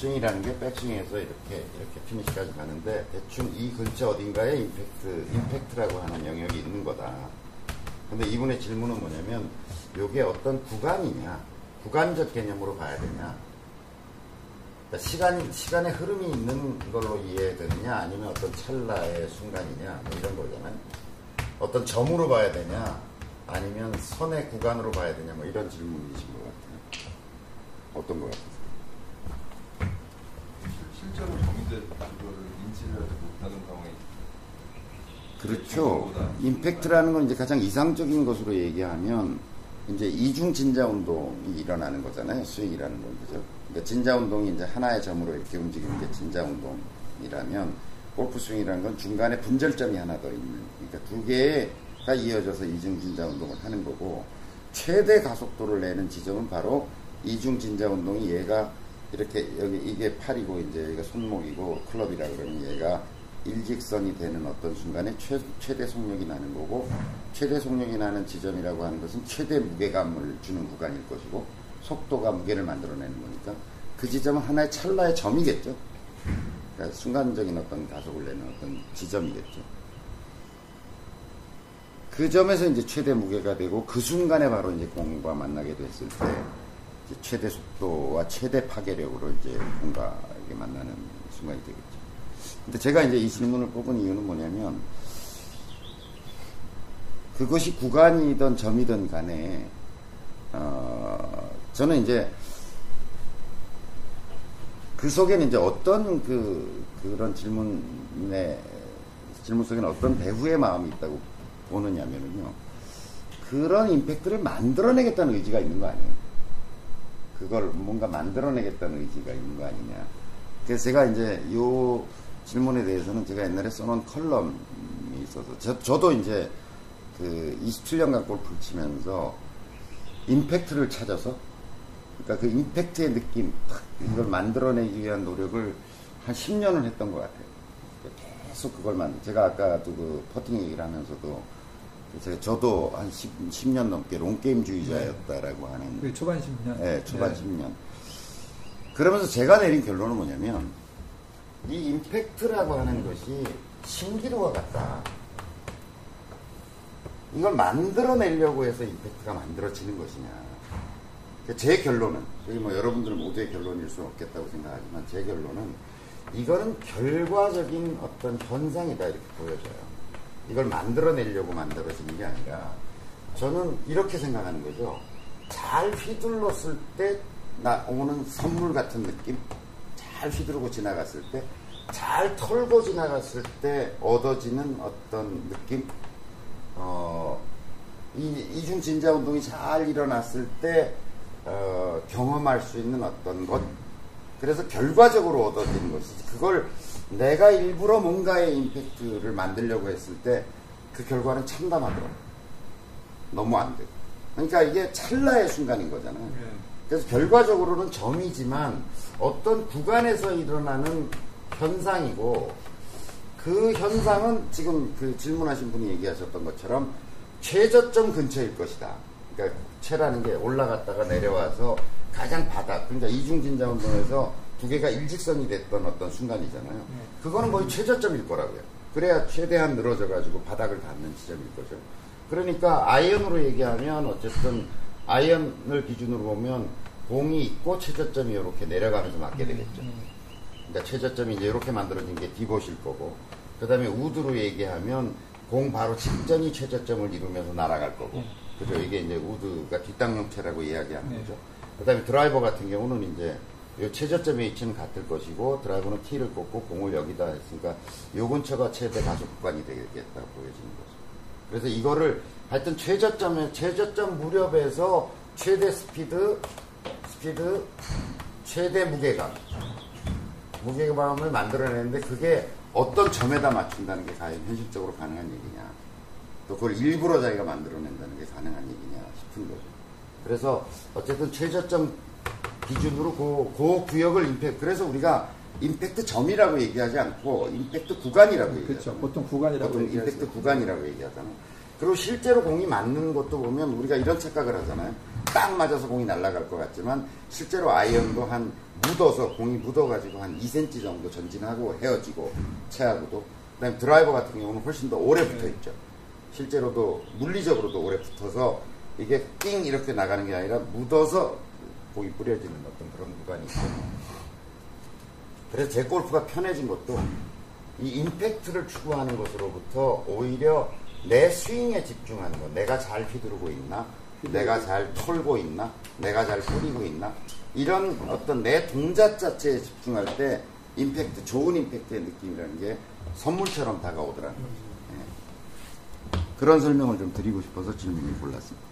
스윙이라는 게 백스윙에서 이렇게 이렇게 피니시까지 가는데 대충 이 근처 어딘가에 임팩트 임팩트라고 하는 영역이 있는 거다. 근데 이분의 질문은 뭐냐면 이게 어떤 구간이냐 구간적 개념으로 봐야 되냐 그러니까 시간 시간의 흐름이 있는 걸로 이해되느냐 아니면 어떤 찰나의 순간이냐 뭐 이런 거잖아요. 어떤 점으로 봐야 되냐 아니면 선의 구간으로 봐야 되냐 뭐 이런 질문이신 것 같아요. 어떤 것 같아요? 실제로 정의된 하지 못하는 상황이 그렇죠. 임팩트라는 건 이제 가장 이상적인 것으로 얘기하면 이제 이중 진자 운동이 일어나는 거잖아요. 스윙이라는 건 그죠. 그러니까 진자 운동이 이제 하나의 점으로 이렇게 움직이는 게 진자 운동이라면 골프 스윙이라는 건 중간에 분절점이 하나 더 있는. 그러니까 두 개가 이어져서 이중 진자 운동을 하는 거고 최대 가속도를 내는 지점은 바로 이중 진자 운동이 얘가 이렇게 여기 이게 팔이고 이제 여기가 손목이고 클럽이라 그러면 얘가 일직선이 되는 어떤 순간에 최, 최대 속력이 나는 거고 최대 속력이 나는 지점이라고 하는 것은 최대 무게감을 주는 구간일 것이고 속도가 무게를 만들어내는 거니까 그 지점은 하나의 찰나의 점이겠죠. 그러니까 순간적인 어떤 가속을 내는 어떤 지점이겠죠. 그 점에서 이제 최대 무게가 되고 그 순간에 바로 이제 공과 만나게 됐을 때 최대 속도와 최대 파괴력으로 이제 이게 만나는 순간이 되겠죠. 근데 제가 이제 이 질문을 뽑은 이유는 뭐냐면 그것이 구간이든 점이든 간에 어 저는 이제 그 속에는 이제 어떤 그 그런 질문에 질문 속에는 어떤 배후의 마음이 있다고 보느냐면은요 그런 임팩트를 만들어내겠다는 의지가 있는 거 아니에요. 그걸 뭔가 만들어내겠다는 의지가 있는 거 아니냐. 그래서 제가 이제 요 질문에 대해서는 제가 옛날에 써놓은 컬럼이 있어서 저, 저도 이제 그 27년간 골프를 치면서 임팩트를 찾아서 그러니까 그 임팩트의 느낌 탁 이걸 만들어내기 위한 노력을 한 10년을 했던 것 같아요. 계속 그걸 만 제가 아까도 그 퍼팅 얘기를 하면서도 제가 저도 한 10, 10 년 넘게 롱게임주의자였다라고 하는 그 초반 10년. 네, 초반 10년. 그러면서 제가 내린 결론은 뭐냐면, 이 임팩트라고 하는 것이 신기루와 같다. 이걸 만들어내려고 해서 임팩트가 만들어지는 것이냐. 그러니까 제 결론은, 저희 뭐 여러분들 모두의 결론일 수는 없겠다고 생각하지만 제 결론은 이거는 결과적인 어떤 현상이다 이렇게 보여져요. 이걸 만들어내려고 만들어지는 게 아니라 저는 이렇게 생각하는 거죠. 잘 휘둘렀을 때 나 오는 선물 같은 느낌? 잘 휘두르고 지나갔을 때, 잘 털고 지나갔을 때 얻어지는 어떤 느낌? 어, 이, 이중 진자 운동이 잘 일어났을 때, 어, 경험할 수 있는 어떤 것? 그래서 결과적으로 얻어지는 것이지. 그걸 내가 일부러 뭔가의 임팩트를 만들려고 했을 때, 그 결과는 참담하더라고. 너무 안 돼. 그러니까 이게 찰나의 순간인 거잖아요. 네. 그래서 결과적으로는 점이지만 어떤 구간에서 일어나는 현상이고 그 현상은 지금 그 질문하신 분이 얘기하셨던 것처럼 최저점 근처일 것이다. 그러니까 최라는 게 올라갔다가 내려와서 가장 바닥, 그러니까 이중진자 운동에서 두 개가 일직선이 됐던 어떤 순간이잖아요. 그거는 거의 최저점일 거라고요. 그래야 최대한 늘어져 가지고 바닥을 닿는 지점일 거죠. 그러니까 아이언으로 얘기하면 어쨌든 아이언을 기준으로 보면 공이 있고 최저점이 이렇게 내려가면서 맞게 되겠죠. 그러니까 최저점이 이제 이렇게 만들어진 게 디봇일 거고, 그 다음에 우드로 얘기하면 공 바로 직전이 최저점을 이루면서 날아갈 거고, 그죠? 이게 이제 우드가 뒷땅용체라고 이야기하는 네. 거죠. 그 다음에 드라이버 같은 경우는 이제 요 최저점의 위치는 같을 것이고, 드라이버는 T를 꽂고 공을 여기다 했으니까 요 근처가 최대 가속 구간이 되겠다 보여지는 거죠. 그래서 이거를 하여튼 최저점에, 최저점 무렵에서 최대 스피드, 스피드, 최대 무게감, 무게감을 만들어내는데 그게 어떤 점에다 맞춘다는 게 과연 현실적으로 가능한 얘기냐. 또 그걸 일부러 자기가 만들어낸다는 게 가능한 얘기냐 싶은 거죠. 그래서 어쨌든 최저점 기준으로 그, 그 구역을 임팩트, 그래서 우리가 임팩트 점이라고 얘기하지 않고 임팩트 구간이라고 그렇죠. 얘기하죠. 보통 구간이라고 보통 얘기하죠. 임팩트 구간이라고 얘기하잖아요. 그리고 실제로 공이 맞는 것도 보면 우리가 이런 착각을 하잖아요. 딱 맞아서 공이 날아갈 것 같지만 실제로 아이언도 한 묻어서 공이 묻어가지고 한 2cm 정도 전진하고 헤어지고 채하고도 그다음에 드라이버 같은 경우는 훨씬 더 오래 붙어 있죠. 실제로도 물리적으로도 오래 붙어서 이게 띵 이렇게 나가는 게 아니라 묻어서 공이 뿌려지는 어떤 그런 구간이 있고 그래서 제 골프가 편해진 것도 이 임팩트를 추구하는 것으로부터 오히려 내 스윙에 집중하는 것. 내가 잘 휘두르고 있나? 내가 잘 털고 있나? 내가 잘 뿌리고 있나? 이런 어떤 내 동작 자체에 집중할 때 임팩트, 좋은 임팩트의 느낌이라는 게 선물처럼 다가오더라는 거죠. 예. 그런 설명을 좀 드리고 싶어서 질문을 골랐습니다.